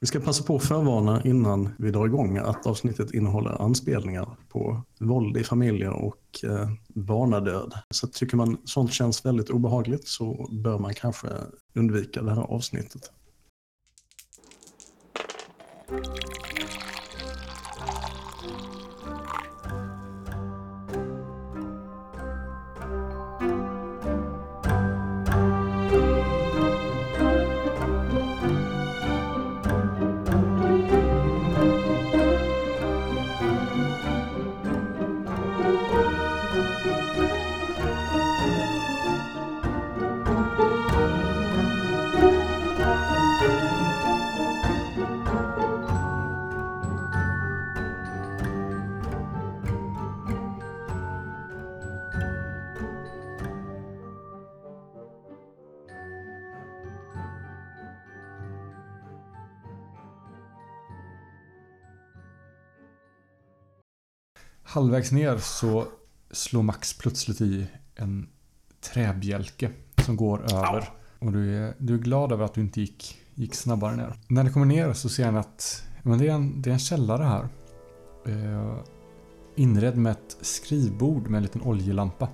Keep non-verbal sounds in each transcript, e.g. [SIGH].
Vi ska passa på att förvarna innan vi drar igång att avsnittet innehåller anspelningar på våld i familjer och eh, barnadöd. Så tycker man sånt känns väldigt obehagligt så bör man kanske undvika det här avsnittet. Halvvägs ner så slår Max plötsligt i en träbjälke som går över. Och du är, du är glad över att du inte gick, gick snabbare ner. När ni kommer ner så ser ni att men det, är en, det är en källare här. Eh, inredd med ett skrivbord med en liten oljelampa.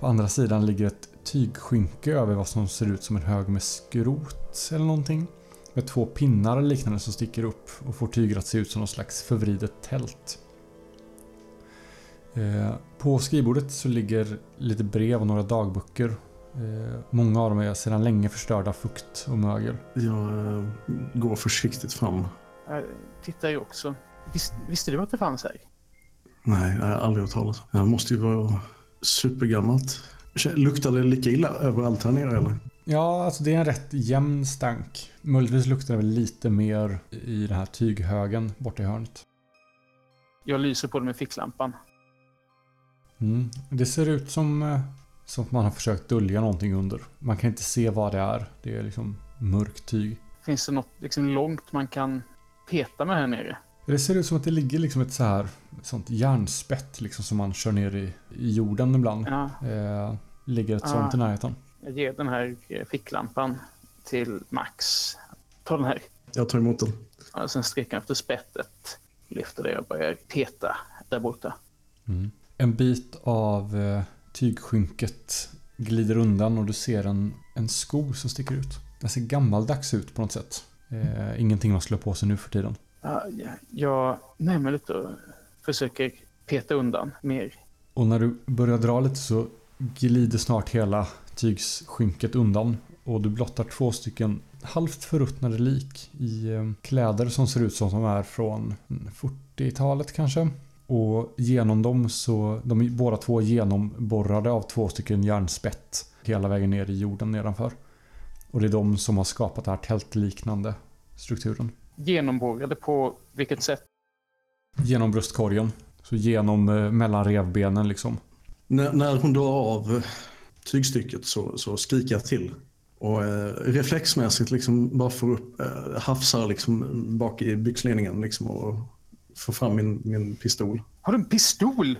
På andra sidan ligger ett tygskynke över vad som ser ut som en hög med skrot eller någonting. Med två pinnar eller liknande som sticker upp och får tyget att se ut som någon slags förvridet tält. Eh, på skrivbordet så ligger lite brev och några dagböcker. Eh, många av dem är sedan länge förstörda av fukt och mögel. Jag eh, går försiktigt fram. Jag tittar ju också. Vis, visste du att det fanns här? Nej, jag har aldrig hört talas. Det måste ju vara supergammalt. Luktar det lika illa överallt här nere eller? Ja, alltså det är en rätt jämn stank. Möjligtvis luktar det väl lite mer i den här tyghögen borta i hörnet. Jag lyser på det med ficklampan. Mm. Det ser ut som, eh, som att man har försökt dölja någonting under. Man kan inte se vad det är. Det är liksom mörkt tyg. Finns det något liksom långt man kan peta med här nere? Det ser ut som att det ligger liksom ett så här sånt järnspett liksom som man kör ner i, i jorden ibland. Ja. Eh, ligger ett sånt i närheten. Jag ger den här ficklampan till Max. Ta den här. Jag tar emot den. Och sen sträcker jag efter spettet. Lyfter det och börjar peta där borta. Mm. En bit av eh, tygskynket glider undan och du ser en, en sko som sticker ut. Den ser gammaldags ut på något sätt. Eh, ingenting man slår på sig nu för tiden. Ja, jag närmar lite och försöker peta undan mer. Och när du börjar dra lite så glider snart hela tygsskynket undan. Och du blottar två stycken halvt förruttnade lik i eh, kläder som ser ut som de är från 40-talet kanske. Och genom dem så, de är båda två genomborrade av två stycken järnspett hela vägen ner i jorden nedanför. Och det är de som har skapat den här tältliknande strukturen. Genomborrade på vilket sätt? Genom bröstkorgen. Så genom eh, mellan revbenen liksom. När, när hon drar av eh, tygstycket så, så skriker jag till. Och eh, reflexmässigt liksom bara får upp, eh, hafsar liksom bak i byxlinningen liksom och få fram min, min pistol. Har du en pistol?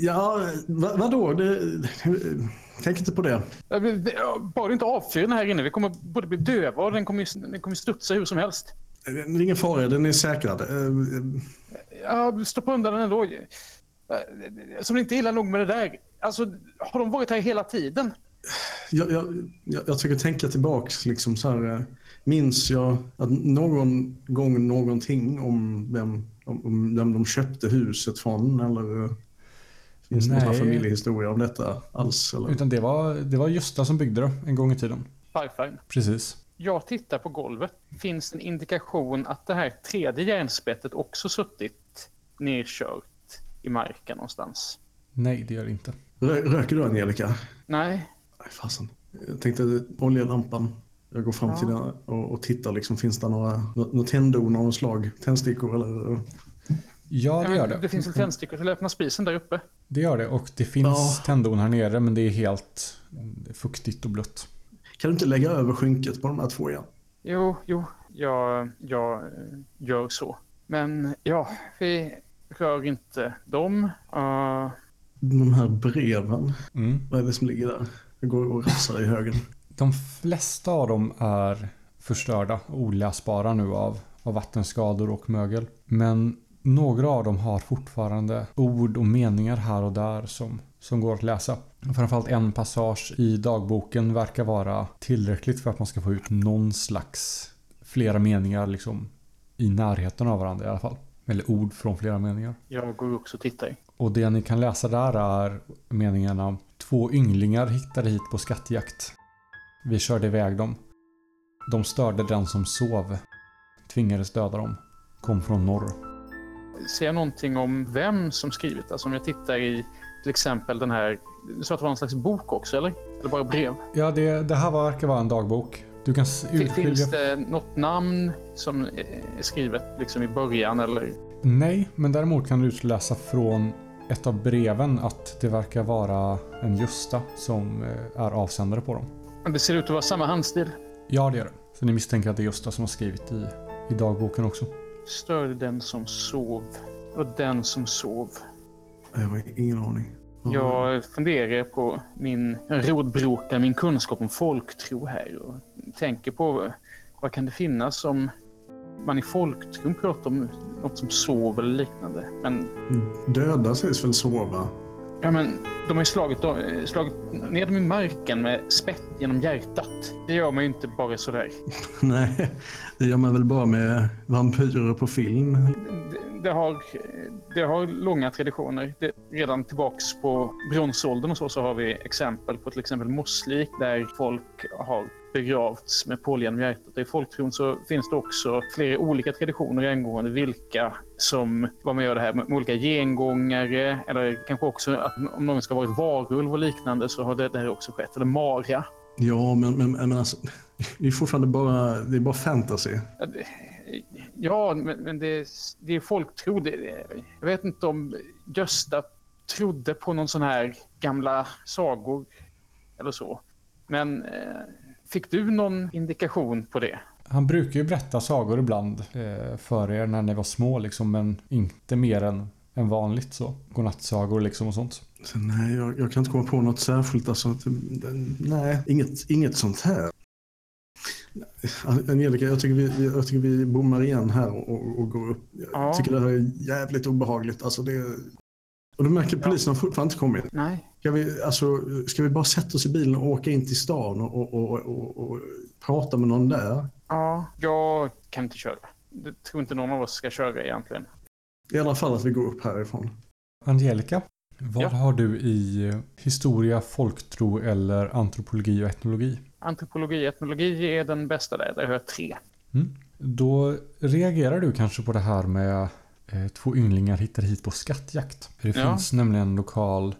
Ja, vad, vadå? Det, tänk inte på det. Bara inte avfyr den här inne. Vi kommer både bli döva och den kommer, den kommer studsa hur som helst. Det är ingen fara, den är säkrad. Ja, stoppa undan den ändå. Som inte illa nog med det där. Alltså, har de varit här hela tiden? Jag, jag, jag, jag försöker tänka tillbaks. Liksom så här, minns jag att någon gång någonting om vem om, vem de köpte huset från eller finns det några familjehistorier om detta alls? Eller? Utan det var, det var Gösta som byggde det en gång i tiden. Fine, Precis. Jag tittar på golvet. Finns det en indikation att det här tredje järnspettet också suttit nedkört i marken någonstans? Nej, det gör det inte. Röker du Angelica? Nej. Nej, fasen. Jag tänkte oljelampan. Jag går fram ja. till den och, och tittar. Liksom, finns det några, några tändon av något slag? Tändstickor eller? Ja, det gör det. Det finns en tändstickor till öppna spisen där uppe. Det gör det och det finns ja. tändon här nere men det är helt fuktigt och blött. Kan du inte lägga över skynket på de här två igen? Jo, jo, jag, jag gör så. Men ja, vi rör inte dem. Uh... De här breven, mm. vad är det som ligger där? Jag går och rafsar i högen. De flesta av dem är förstörda och oläsbara nu av, av vattenskador och mögel. Men några av dem har fortfarande ord och meningar här och där som, som går att läsa. Framförallt en passage i dagboken verkar vara tillräckligt för att man ska få ut någon slags flera meningar liksom i närheten av varandra i alla fall. Eller ord från flera meningar. Jag går också och tittar. Och det ni kan läsa där är meningarna Två ynglingar hittade hit på skattjakt. Vi körde iväg dem. De störde den som sov. Tvingades döda dem. Kom från norr. Ser jag någonting om vem som skrivit? Alltså om jag tittar i till exempel den här... Du sa att det var en slags bok också, eller? Eller bara brev? Ja, det, det här verkar vara en dagbok. Du kan Fin- Finns urskilja... det något namn som är skrivet liksom i början eller? Nej, men däremot kan du utläsa från ett av breven att det verkar vara en Justa som eh, är avsändare på dem. Det ser ut att vara samma handstil. Ja, det gör det. Så ni misstänker att det är Justa som har skrivit i, i dagboken också. Störde den som sov. Och den som sov. Jag har ingen aning. Jag funderar på min rodbroka, min kunskap om folktro här och tänker på vad kan det finnas som man i folktron pratar om något som sov eller liknande. Men, Döda sägs väl sova? Ja, men de har ju slagit, de, slagit ner dem i marken med spett genom hjärtat. Det gör man ju inte bara sådär. [LAUGHS] Nej, det gör man väl bara med vampyrer på film. Det, det, har, det har långa traditioner. Det, redan tillbaks på bronsåldern och så, så har vi exempel på till exempel mosslik där folk har begravts med pål genom hjärtat. I folktron så finns det också flera olika traditioner angående vilka som vad man gör det här med olika gengångare eller kanske också att om någon ska ha varit varulv och liknande så har det där också skett. Eller Mara. Ja, men, men, men alltså, det är fortfarande bara, det är bara fantasy. Ja, det- Ja, men, men det, det är folktro. Det, det- jag vet inte om Gösta trodde på någon sån här gamla sagor eller så. Men eh, fick du någon indikation på det? Han brukar ju berätta sagor ibland eh, för er när ni var små liksom, men inte mer än, än vanligt så. Godnattsagor liksom och sånt. Så, nej, jag, jag kan inte komma på något särskilt. Alltså, det- nej, inget, inget sånt här. Angelica, jag tycker vi, vi- jag tycker vi bommar igen här och, och går upp. Jag Ja. tycker det här är jävligt obehagligt. Alltså det, och du märker att polisen har fortfarande inte kommit. Nej. Ska vi, alltså, ska vi bara sätta oss i bilen och åka in till stan och, och, och, och, och prata med någon där? Ja, jag kan inte köra. Jag tror inte någon av oss ska köra egentligen. I alla fall att vi går upp härifrån. Angelica, vad Ja. har du i historia, folktro eller antropologi och etnologi? Antropologi etnologi är den bästa där. Där har jag tre. Mm. Då reagerar du kanske på det här med två ynglingar hittar hit på skattjakt. För det Ja. finns nämligen en lokal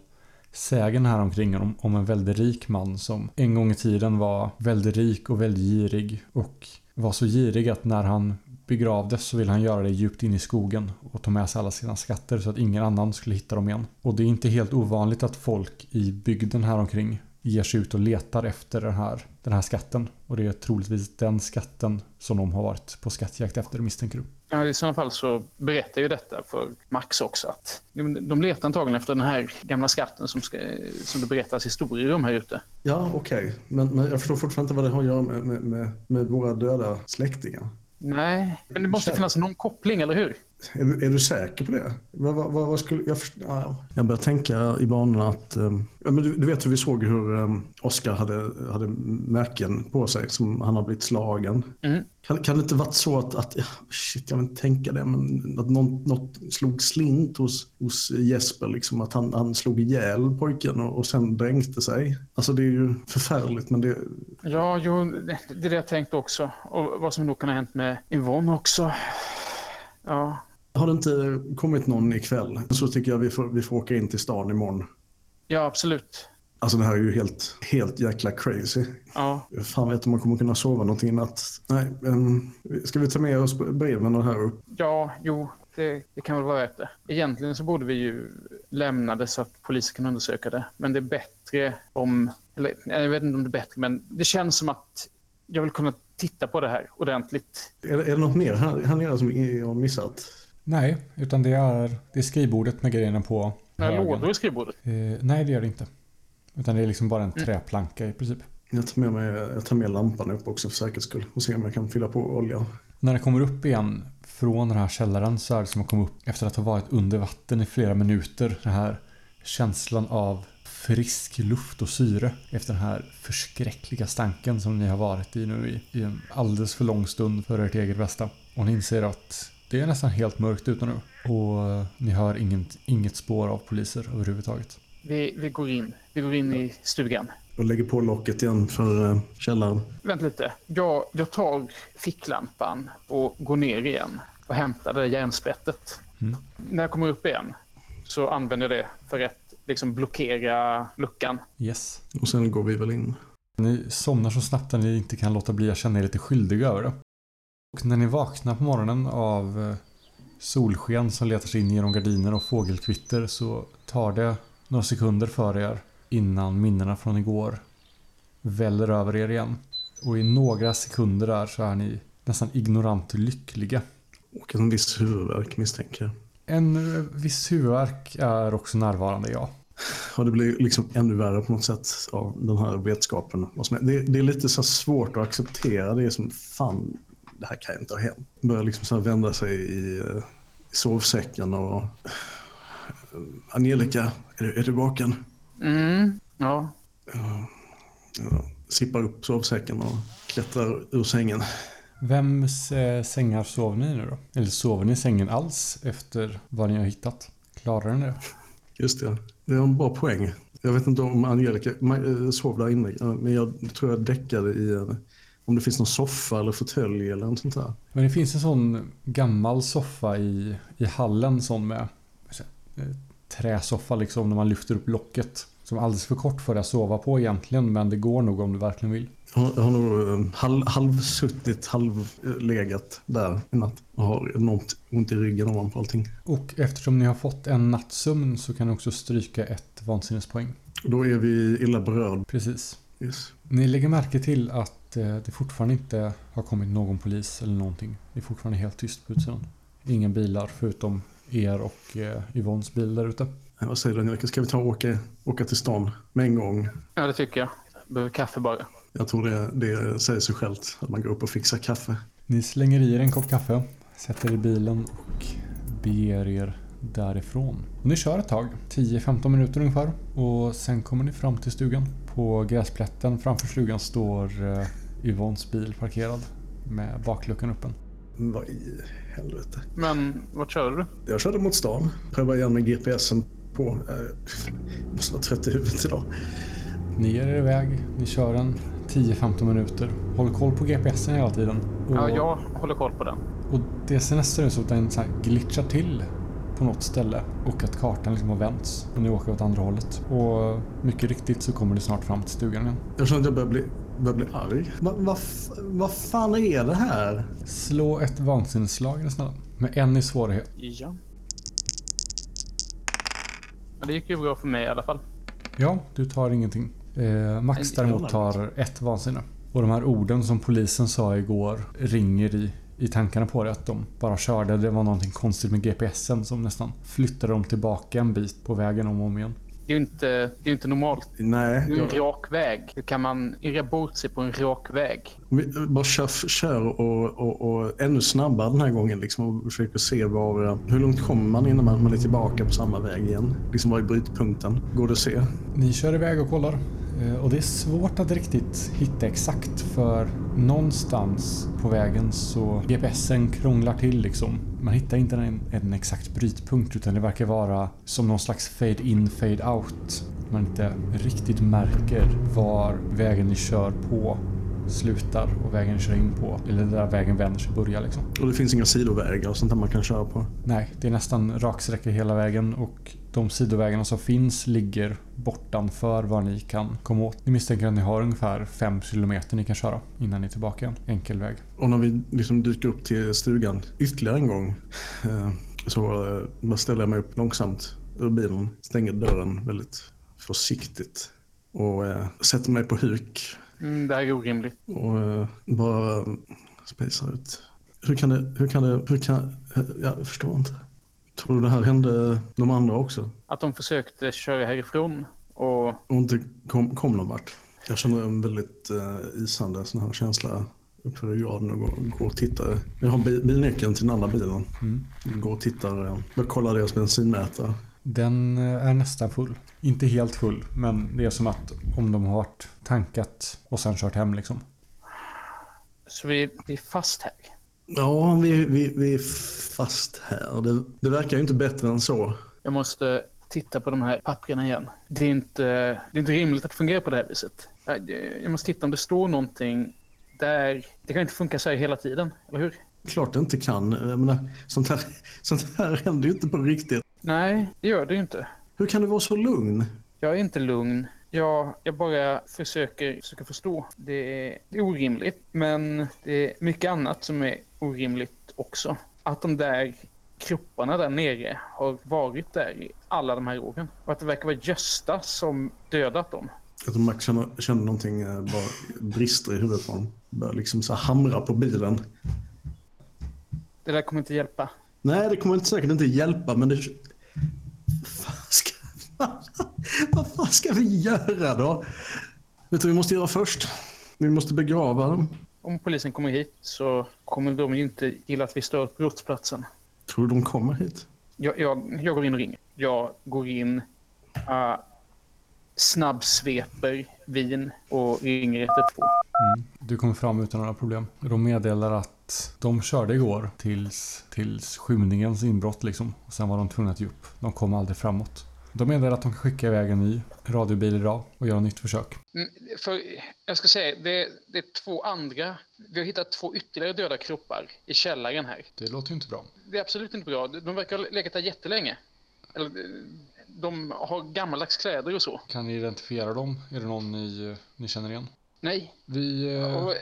sägen här omkring om, om en väldigt rik man som en gång i tiden var väldigt rik och väldigt girig och var så girig att när han begravdes så ville han göra det djupt in i skogen och ta med sig alla sina skatter så att ingen annan skulle hitta dem igen. Och det är inte helt ovanligt att folk i bygden här omkring ger sig ut och letar efter den här, den här skatten. Och det är troligtvis den skatten som de har varit på skattjakt efter misstänker du. Ja, I sådana fall så berättar ju detta för Max också att de, de letar antagligen efter den här gamla skatten som, ska, som det berättas historier om här ute. Ja, okej. Men, men jag förstår fortfarande inte vad det har att göra med, med, med, med våra döda släktingar. Nej, men det måste finnas någon koppling, eller hur? Är du, är du säker på det? Vad, vad, vad, skulle, jag, först- ja, jag börjar tänka i banorna att... Um, ja, men du, du vet hur vi såg hur um, Oscar hade, hade märken på sig som han har blivit slagen. Mm. Kan, kan det inte varit så att, att shit, jag vill inte tänka det, men att någon, något slog slint hos, hos Jesper, liksom att han, han slog ihjäl pojken och, och sen dränkte sig. Alltså det är ju förfärligt, men det, Ja, jo, det det är det jag tänkte också. Och vad som då kan ha hänt med Yvonne också. Ja, har det inte kommit någon ikväll så tycker jag vi får, vi får åka in till stan imorgon. ja absolut. Alltså det här är ju helt, helt jäkla crazy. Ja, Fan vet om man kommer kunna sova någonting i natt. Nej, um, ska vi ta med oss breven och här upp? ja jo, det, det kan väl vara rätt det. Egentligen så borde vi ju lämna det så att polisen kan undersöka det. Men det är bättre om... Eller jag vet inte om det är bättre, men det känns som att jag vill kunna titta på det här ordentligt. Är, är det något mer här, här nere som jag har missat? Nej, utan det är, det är skrivbordet med grejerna på. Högen. lådor i skrivbordet. Eh, nej, det gör det inte. Utan det är liksom bara en träplanka i princip. Jag tar med, mig, jag tar med lampan upp också för säkerhets skull och ser om jag kan fylla på olja. När det kommer upp igen från den här källaren så är det som att komma upp efter att ha varit under vatten i flera minuter. Den här känslan av frisk luft och syre efter den här förskräckliga stanken som ni har varit i nu i, i en alldeles för lång stund för ert eget bästa. Och ni inser att det är nästan helt mörkt ute nu och ni hör inget, inget spår av poliser överhuvudtaget. Vi, vi går in. Vi går in i stugan. Och lägger på locket igen för uh, källaren. Vänta lite. Jag, jag tar ficklampan och går ner igen och hämtar det järnspettet. Mm. När jag kommer upp igen så använder jag det för att liksom blockera luckan. Yes. Och sen går vi väl in. Ni somnar så snabbt att ni inte kan låta bli att känna er lite skyldiga över det. Och när ni vaknar på morgonen av eh, solsken som letar sig in genom gardiner och fågelkvitter så tar det några sekunder för er innan minnena från igår väller över er igen. Och i några sekunder där så är ni nästan ignorant lyckliga. Och en viss huvudvärk misstänker jag. En viss huvudvärk är också närvarande, ja. Och det blir liksom ännu värre på något sätt av den här vetskapen. Det är lite så svårt att acceptera. Det är som fan, det här kan inte ha hänt. Börjar liksom så vända sig i, eh, i sovsäcken och... Angelica, är du, är du vaken? Mm, ja. Ja, ja, sippar upp sovsäcken och klättrar ur sängen. Vems eh, sängar sover ni nu då? Eller sover ni i sängen alls efter vad ni har hittat? Klarar ni det? Just det, det är en bra poäng. Jag vet inte om Angelica eh, sov där inne, eh, men jag tror jag däckade i en, om det finns någon soffa eller fåtölj eller något sånt där. Men det finns en sån gammal soffa i, i hallen sån med eh, träsoffa liksom när man lyfter upp locket. Som är alldeles för kort för att sova på egentligen men det går nog om du verkligen vill. Jag har, nog eh, halv, halvsuttit, halvlegat där i natt och har enormt ont i ryggen ovanpå allting. Och eftersom ni har fått en nattsömn så kan ni också stryka ett vansinnespoäng. Då är vi illa berörd. Precis. Yes. Ni lägger märke till att eh, det fortfarande inte har kommit någon polis eller någonting. Det är fortfarande helt tyst på utsidan. Ingen bilar förutom er och eh, Yvonnes bil där ute. Vad säger du Angelica, ska vi ta och åka, åka till stan med en gång? ja, det tycker jag. Behöver kaffe bara. Jag tror det, det säger sig självt att man går upp och fixar kaffe. Ni slänger i er en kopp kaffe, sätter er i bilen och beger er därifrån. Och ni kör ett tag, 10-15 minuter ungefär. Och sen kommer ni fram till stugan. På gräsplätten framför stugan står eh, Yvonnes bil parkerad med bakluckan öppen. Vad i helvete. Men vart kör du? Jag körde mot stan. Prövade igen med GPSen på. Eh, Jag måste vara trött i huvudet idag. Ni ger er iväg, ni kör en 10-15 minuter. Håll koll på GPSen hela tiden. Och, Ja, jag håller koll på den. och det ser nästan ut som att den så här glitchar till på något ställe och att kartan liksom har vänts och ni åker åt andra hållet. Och mycket riktigt så kommer ni snart fram till stugan igen. Jag känner att jag börjar bli, börjar bli arg. Vad va, vad fan är det här? Slå ett ni snälla. Med en i svårighet. Ja. ja. Det gick ju bra för mig i alla fall. Ja, du tar ingenting. Eh, Max däremot jag tar ett vansinne. Och de här orden som polisen sa igår ringer i, i tankarna på det. Att de bara körde. Det var någonting konstigt med GPSen som nästan flyttade dem tillbaka en bit på vägen om och om igen. Det är ju inte, det är inte normalt. Nej, Det är en rak väg. Hur kan man irra bort sig på en rak väg? vi bara kör, kör och, och, och ännu snabbare den här gången. Liksom, och försöker se var, eh, hur långt kommer man innan man, man är tillbaka på samma väg igen. Liksom var är brytpunkten? Går det att se? Ni kör iväg och kollar. Eh, och det är svårt att riktigt hitta exakt för någonstans på vägen så GPSen krånglar till liksom. Man hittar inte en, en exakt brytpunkt utan det verkar vara som någon slags fade in, fade out. Man inte riktigt märker var vägen ni kör på slutar och vägen kör in på. Eller där vägen vänder sig börjar liksom. Och det finns inga sidovägar och sånt där man kan köra på. Nej, det är nästan raksträcka hela vägen och de sidovägarna som finns ligger bortanför var ni kan komma åt. Ni misstänker att ni har ungefär 5 kilometer ni kan köra innan ni är tillbaka igen. Enkel väg. Och när vi liksom dyker upp till stugan ytterligare en gång eh, så eh, bara ställer jag mig upp långsamt ur bilen, stänger dörren väldigt försiktigt och eh, sätter mig på huk Mm, det här är orimligt. och eh, bara spejsar ut. Hur kan det, hur kan det, hur kan, jag förstår inte. Tror du det här hände de andra också? Att de försökte köra härifrån och Och inte kom, kom någon vart? Jag känner en väldigt uh, isande sån här känsla uppför ryggraden och går, går och tittar. Jag har bil, bilnyckeln till den andra bilen. Mm. Går och tittar. eh, Jag kollar deras bensinmätare. Den eh, är nästan full. Inte helt full, men det är som att om de har varit tankat och sen kört hem liksom. Så vi, vi är fast här. Ja, vi, vi, vi är fast här. Det, det verkar ju inte bättre än så. Jag måste titta på de här papperna igen. Det är inte, det är inte rimligt att det fungerar på det här viset. Jag, jag måste titta om det står någonting där. Det kan inte funka så här hela tiden, eller hur? Klart det inte kan. Jag menar, sånt, här, [LAUGHS] sånt här händer ju inte på riktigt. Nej, det gör det ju inte. Hur kan du vara så lugn? Jag är inte lugn. Jag, jag bara försöker, försöker förstå. Det är, det är orimligt, men det är mycket annat som är orimligt också. Att de där kropparna där nere har varit där i alla de här åren. Och att det verkar vara Gösta som dödat dem. Jag tror Max känner, känner någonting eh, bara brister i huvudet på honom. Börjar liksom så hamra på bilen. Det där kommer inte hjälpa. Nej, det kommer inte säkert inte hjälpa, men det... Vad ska, vad fan ska vi göra då? Vet du vad vi måste göra först? Vi måste begrava dem. Om polisen kommer hit så kommer de ju inte gilla att vi stör brottsplatsen. Tror du de kommer hit? Jag, jag, jag går in och ringer. Jag går in, uh, snabbsveper vin och ringer 112. Mm. Du kommer fram utan några problem. De meddelar att de körde igår tills, tills skymningens inbrott liksom. Och sen var de tvungna att ge upp. De kom aldrig framåt. De meddelar att de kan skicka iväg en ny radiobil idag och göra ett nytt försök. Mm, För jag ska säga, det, det är två andra. Vi har hittat två ytterligare döda kroppar i källaren här. Det låter ju inte bra. Det är absolut inte bra. De verkar ha legat där jättelänge. Eller, de har gammaldags kläder och så. Kan ni identifiera dem? Är det någon ni, eh, ni känner igen? Nej. Vi... eh, Och, eh,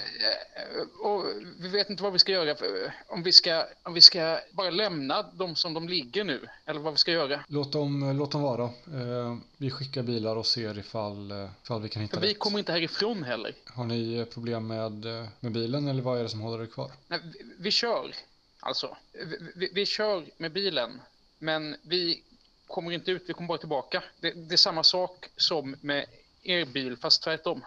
och vi vet inte vad vi ska göra. Eh, om, vi ska, om vi ska bara lämna dem som de ligger nu. Eller vad vi ska göra. Låt dem, låt dem vara. Eh, vi skickar bilar och ser ifall, ifall vi kan hitta För vi rätt. kommer inte härifrån heller. Har ni problem med, med bilen eller vad är det som håller er kvar? Nej, vi, vi kör. Alltså. Vi, vi, vi kör med bilen. Men vi kommer inte ut. Vi kommer bara tillbaka. Det, det är samma sak som med er bil, fast tvärtom.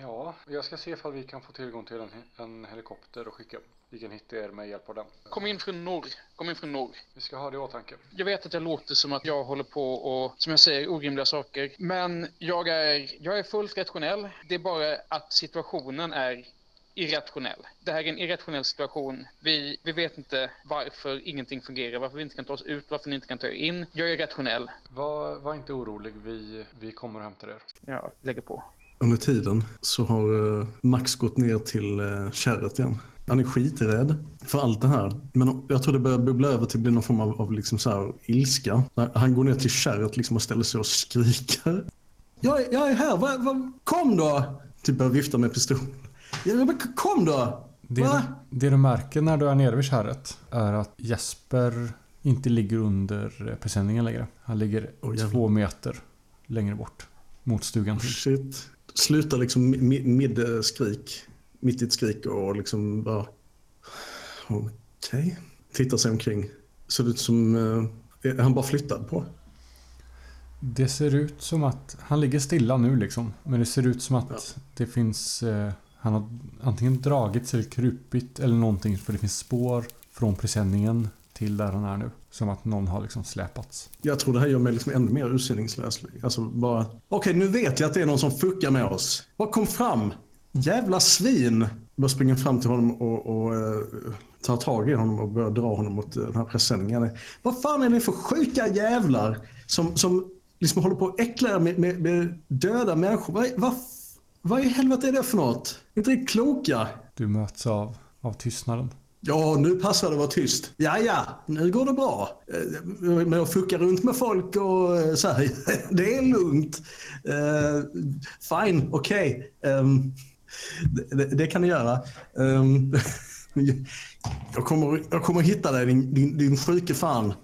Ja, jag ska se ifall vi kan få tillgång till en, en helikopter och skicka. Vi kan hitta er med hjälp av den. Kom in från norr. Kom in från norr. Vi ska ha det i åtanke. Jag vet att jag låter som att jag håller på och, som jag säger, orimliga saker. Men jag är, jag är fullt rationell. Det är bara att situationen är irrationell. Det här är en irrationell situation. Vi, vi vet inte varför ingenting fungerar, varför vi inte kan ta oss ut, varför ni inte kan ta er in. Jag är rationell. Var, var inte orolig, vi, vi kommer och hämtar er. Jag lägger på. Under tiden så har eh, Max gått ner till uh, kärret igen. Han är skiträdd för allt det här. Men jag tror det börjar bubbla över till bli någon form av, av liksom så här ilska. Han går ner till kärret liksom och ställer sig och skriker. Jag är, jag är här, va, va, kom då! Typ börjar vifta med pistolen. Ja, kom då! Det, Va? det du märker när du är nere vid kärret är att Jesper inte ligger under eh, presenningen längre. Han ligger jävlar. två meter längre bort. Mot stugan. typ. Shit. Slutar liksom mi- mid-skrik. Mitt i ett skrik och liksom bara... Okej. Tittar sig omkring. Ser ut som... eh, Är han bara flyttad på? Det ser ut som att han ligger stilla nu liksom. Men det ser ut som att Ja. det finns... Eh, han har antingen dragits eller krupit eller någonting. För det finns spår från presenningen till där han är nu. Som att någon har liksom släpats. Jag tror det här gör mig liksom ännu mer ursinningslös. Alltså bara... Okej, nu vet jag att det är någon som fuckar med oss. Vad kom fram? Jävla svin! Jag springer fram till honom och, och eh, tar tag i honom och börjar dra honom mot eh, den här presenningen. Vad fan är det för sjuka jävlar som, som liksom håller på att äckla er med, med, med döda människor? Vad, vad, vad i helvete är det för något? Inte det kloka? Du möts av, av tystnaden. Ja, nu passar det att vara tyst. Ja, ja, nu går det bra. Eh, men att fucka runt med folk och eh, så här, [LAUGHS] det är lugnt. Uh, fine, okej. Okay. det, det, det kan ni göra. Um, [LAUGHS] jag, kommer, jag kommer hitta dig, din, din, din sjuke fan.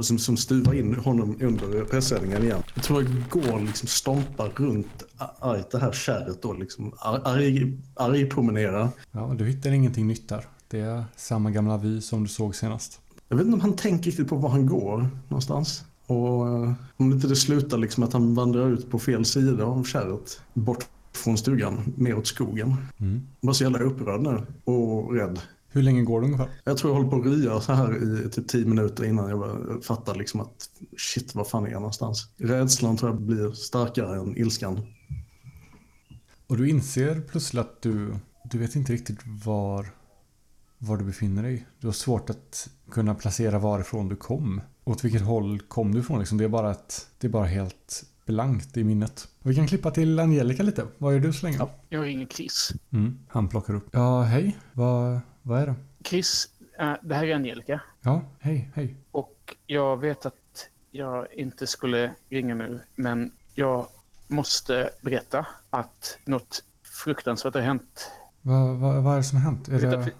Som, som stuvar in honom under pressändningen igen. Jag tror jag går liksom stompar runt argt det här kärret då. Liksom, arg, arg promenera. Ja, du hittar ingenting nytt där. Det är samma gamla vy som du såg senast. Jag vet inte om han tänker riktigt på var han går någonstans. Och eh, om inte det slutar liksom att han vandrar ut på fel sida av kärret. Bort från stugan mer åt skogen. Mm. Jag var så jävla upprörd nu och rädd. Hur länge går det ungefär? Jag tror jag håller på att rya så här i typ tio minuter innan jag fattar liksom att shit, vad fan är jag någonstans? Rädslan tror jag blir starkare än ilskan. Och du inser plötsligt att du, du vet inte riktigt var, var du befinner dig. Du har svårt att kunna placera varifrån du kom. Åt vilket håll kom du ifrån? Liksom det, är bara ett, det är bara helt blankt i minnet. Vi kan klippa till Angelica lite. Vad gör du så länge? Ja, jag ringer Chris. Mm, han plockar upp. Ja, hej. Vad, vad är det? Chris, eh, det här är Angelica. Ja, hej, hej. Och jag vet att jag inte skulle ringa nu, men jag måste berätta att något fruktansvärt har hänt. Vad, vad, vad är det som har hänt? Är det...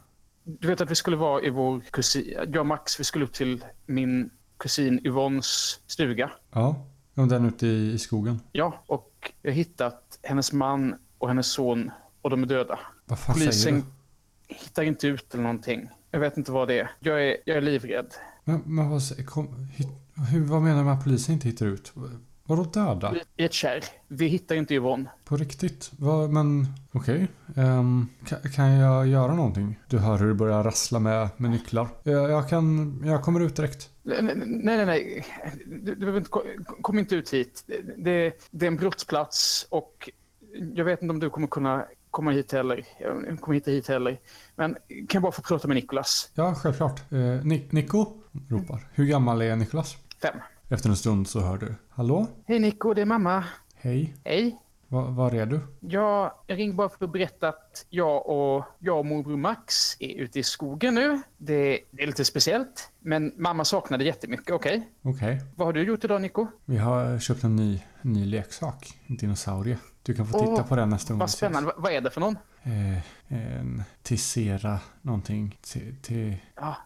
du vet att vi skulle vara i vår kusin... Jag och Max, vi skulle upp till min kusin Yvonnes stuga. Ja, den ute i, i skogen. Ja, och jag har hittat hennes man och hennes son och de är döda. Vad fan säger Polisen du? hittar inte ut eller någonting. Jag vet inte vad det är. Jag är, jag är livrädd. Men, men vad, kom, hit, hur, vad menar du med att polisen inte hittar ut? Vadå döda? I ett kärr. Vi hittar inte Yvonne. På riktigt? Vad, men okej. Ehm, kan, kan jag göra någonting? Du hör hur det börjar rassla med, med nycklar. Jag, jag kan, jag kommer ut direkt. Nej, nej, nej. Du, du kom inte ut hit. Det, det, är en brottsplats och jag vet inte om du kommer kunna komma hit heller. Jag kommer inte hit heller. Men kan jag bara få prata med Nikolas? Ja, självklart. Eh, Ni- Nico ropar. Hur gammal är Niklas? Fem. Efter en stund så hör du. Hallå? Hej Nico, det är mamma. Hej? Hej. Va, var är du? Ja, jag ringer bara för att berätta att jag och, jag och morbror Max är ute i skogen nu. Det, det är lite speciellt, men mamma saknade jättemycket. Okej. Okej. Vad har du gjort idag Nico? Vi har köpt en ny, ny leksak. En dinosaurie. Du kan få titta på den nästa gång Vad ses. spännande. Vad är det för någon? Eh, en Tissera någonting. T- t- Ja,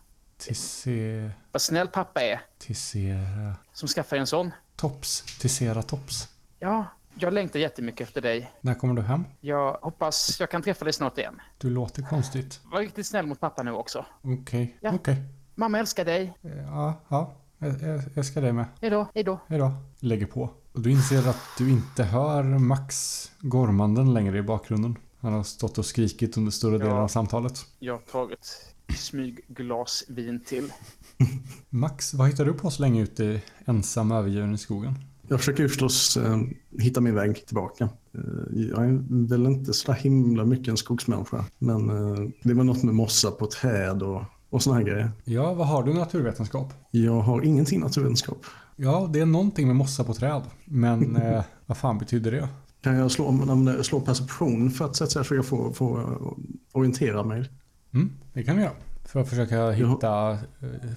Tisse... vad snäll pappa är Tissera... som skaffar en sån. Tops. Tissera Tops. Ja, jag längtar jättemycket efter dig. När kommer du hem? Jag hoppas jag kan träffa dig snart igen. Du låter konstigt. Var riktigt snäll mot pappa nu också. Okej. Ja. Okej. Mamma älskar dig. Ja, ja. Jag, jag, ska dig med. Hej då, hej då. Hejdå. Lägger på. Och du inser att du inte hör Max gormanden längre i bakgrunden. Han har stått och skrikit under större delen Ja. av samtalet. Jag har tagit smygglas vin till. [LAUGHS] Max, vad hittar du på så länge ute ensam övergiven i skogen? Jag försöker ju förstås eh, hitta min väg tillbaka. Eh, jag är väl inte så himla mycket en skogsmänniska. Men eh, det var något med mossa på träd och, och såna här grejer. Ja, vad har du naturvetenskap? Jag har ingenting naturvetenskap. Ja, det är någonting med mossa på träd. Men [LAUGHS] eh, vad fan betyder det? Kan jag slå, slå perception för att så att säga, försöka få, få orientera mig? Mm, det kan vi göra. För att försöka hitta eh,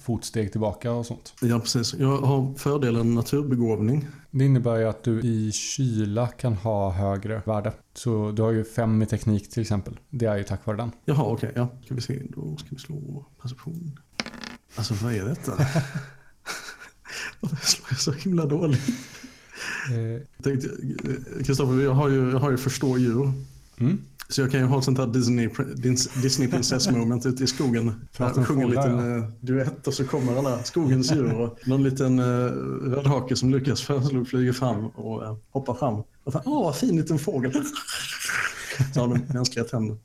fotsteg tillbaka och sånt. Ja, precis. Jag har fördelen naturbegåvning. Det innebär ju att du i kyla kan ha högre värde. Så du har ju fem i teknik till exempel. Det är ju tack vare den. Jaha, okej. ja. Ska vi se. Då ska vi slå perception. Alltså, vad är detta? [LAUGHS] Varför slår jag så himla dåligt? Eh, eh, Kristoffer, jag har ju, jag har ju förstå djur. mm. Så jag kan ju ha ett sånt här Disney, Disney prinsess moment ute i skogen. Prata Jag sjunger en liten eh, duett och så kommer alla skogens djur och [LAUGHS] någon liten uh, rödhake som Lukas föreslog flyger fram och eh, hoppar fram. Och fan, Åh, vad fin liten fågel. [LAUGHS] Så har de mänskliga tänder.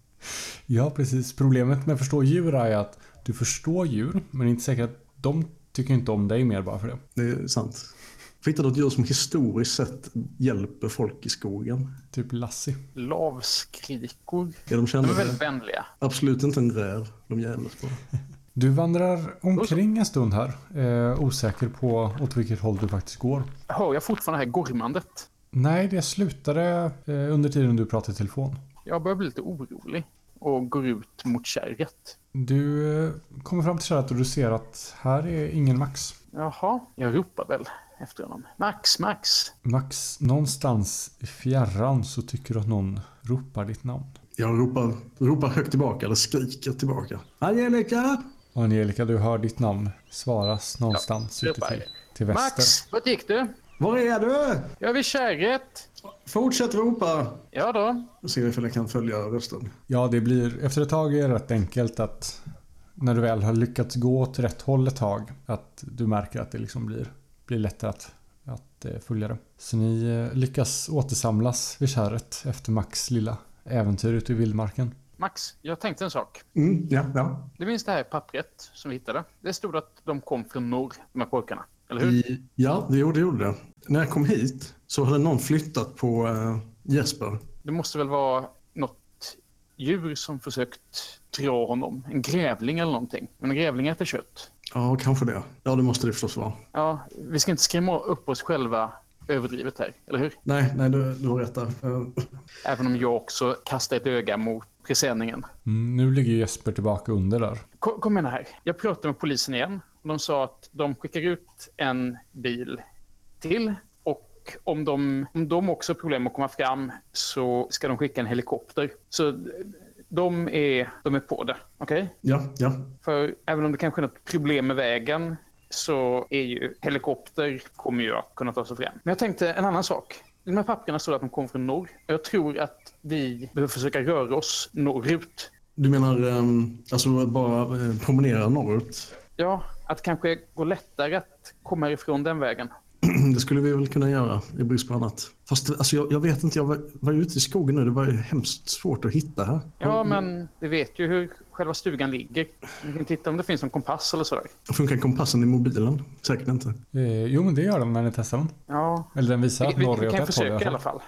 Ja, precis. Problemet med att förstå djur är att du förstår djur, men det är inte säkert att de tycker inte om dig mer bara för det. Det är sant. Hitta något djur som historiskt sett hjälper folk i skogen. Typ Lassie. Lavskrikor. Är de De är väldigt vänliga. Absolut inte en räv. De jävlas på. Du vandrar omkring en stund här. Eh, osäker på åt vilket håll du faktiskt går. Hör jag fortfarande det här gormandet? Nej, det slutade eh, under tiden du pratade i telefon. Jag börjar bli lite orolig och går ut mot kärret. Du eh, kommer fram till kärret och du ser att här är ingen Max. Jaha, jag ropar väl efter honom. Max, Max. Max, någonstans i fjärran så tycker du att någon ropar ditt namn. Jag ropar, ropar högt tillbaka, eller skriker tillbaka. Angelica! Och Angelica, du hör ditt namn svaras någonstans ute ropar. till, till väster. Max, vart gick du? Var är du? Jag är vid kärret. Fortsätt ropa! Ja då. Jag ser ifall jag kan följa rösten. Ja, det blir efter ett tag är det rätt enkelt att när du väl har lyckats gå åt rätt håll ett tag att du märker att det liksom blir, blir lättare att att eh, följa det. Så ni eh, lyckas återsamlas vid kärret efter Max lilla äventyr ute i vildmarken. Max, jag tänkte en sak. Mm, ja, ja. Du minns det här pappret som vi hittade? Det stod att de kom från norr, de här pojkarna. Eller hur? I, ja, det gjorde, det gjorde det. När jag kom hit så hade någon flyttat på eh, Jesper. Det måste väl vara något djur som försökt dra honom. En grävling eller någonting. Men en grävling äter kött. Ja, kanske det. Ja, det måste det förstås vara. Ja, vi ska inte skrämma upp oss själva överdrivet här, eller hur? Nej, nej du, du har rätt där. Även om jag också kastar ett öga mot presenningen. Mm, nu ligger Jesper tillbaka under där. Kom, kom igen här. Jag pratade med polisen igen. De sa att de skickar ut en bil till. Och om de, om de också har problem att komma fram så ska de skicka en helikopter. Så de är, de är på det. Okej? ja, ja. För även om det kanske är något problem med vägen så är ju helikopter kommer ju att kunna ta sig fram. Men jag tänkte en annan sak. I de här papperna står det att de kommer från norr. Jag tror att vi behöver försöka röra oss norrut. Du menar um, alltså att bara eh, promenera norrut? Ja, att det kanske går lättare att komma ifrån den vägen. [CLEARS THROAT] Det skulle vi väl kunna göra i brist på annat. Fast alltså, jag, jag vet inte, jag var, var ute i skogen nu. Det var ju hemskt svårt att hitta här. Ja, men vi vet ju hur själva stugan ligger. Vi kan titta om det finns en kompass eller sådär. Funkar kompassen i mobilen? Säkert inte. Eh, jo, men det gör den när ni testar den. Ja, Eller den visar vi, vi, norr vi kan ett håll i försöka i alla fall.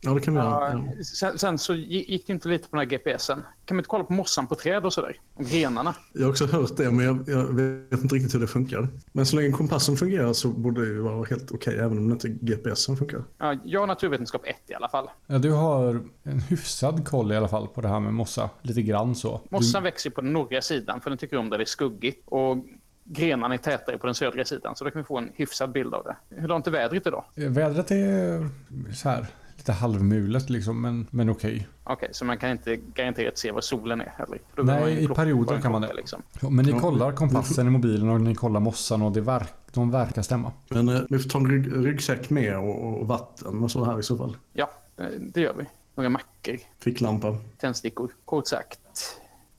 Ja, det kan vi göra. Ja, Ja. sen, sen så gi- gick det inte lite på den här GPSen. Kan vi inte kolla på mossan på träd och sådär? Grenarna. Jag har också hört det, men jag, jag vet inte riktigt hur det funkar. Men så länge kompassen fungerar så borde det ju vara helt okej, även om inte GPSen funkar. Ja, jag har naturvetenskap 1 i alla fall. Ja, du har en hyfsad koll i alla fall på det här med mossa. Lite grann så. Mossan växer på den norra sidan för den tycker om där det är skuggigt. Och grenarna är tätare på den södra sidan. Så då kan vi få en hyfsad bild av det. Hurdant är vädret idag? Du, vädret är så här lite halvmulet liksom, men, men okej. Okej, så man kan inte garanterat se var solen är heller. Då Nej, i perioder kan man det. Liksom. Ja, Men ni kollar kompassen i mobilen och ni kollar mossan och det verk, de verkar stämma. Men eh, vi får ta en rygg, ryggsäck med och, och vatten och så här i så fall. Ja, eh, det gör vi. Några mackor, Ficklampa. tändstickor. Kort sagt,